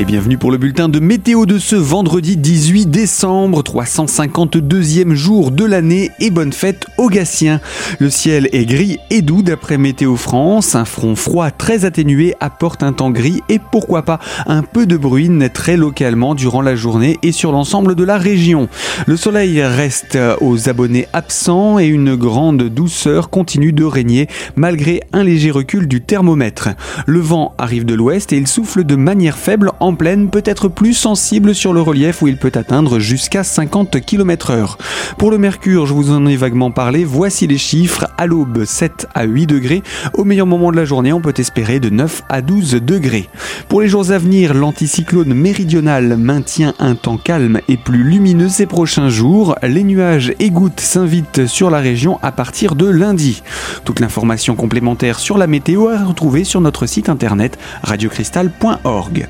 Et bienvenue pour le bulletin de météo de ce vendredi 18 décembre, 352e jour de l'année et bonne fête aux Gassiens. Le ciel est gris et doux d'après Météo France. Un front froid très atténué apporte un temps gris et pourquoi pas un peu de bruine très localement durant la journée et sur l'ensemble de la région. Le soleil reste aux abonnés absents et une grande douceur continue de régner malgré un léger recul du thermomètre. Le vent arrive de l'ouest et il souffle de manière faible en pleine, peut-être plus sensible sur le relief où il peut atteindre jusqu'à 50 km heure. Pour le mercure, je vous en ai vaguement parlé, voici les chiffres. À l'aube, 7 à 8 degrés. Au meilleur moment de la journée, on peut espérer de 9 à 12 degrés. Pour les jours à venir, l'anticyclone méridional maintient un temps calme et plus lumineux ces prochains jours. Les nuages et gouttes s'invitent sur la région à partir de lundi. Toute l'information complémentaire sur la météo à retrouver sur notre site internet radiocristal.org.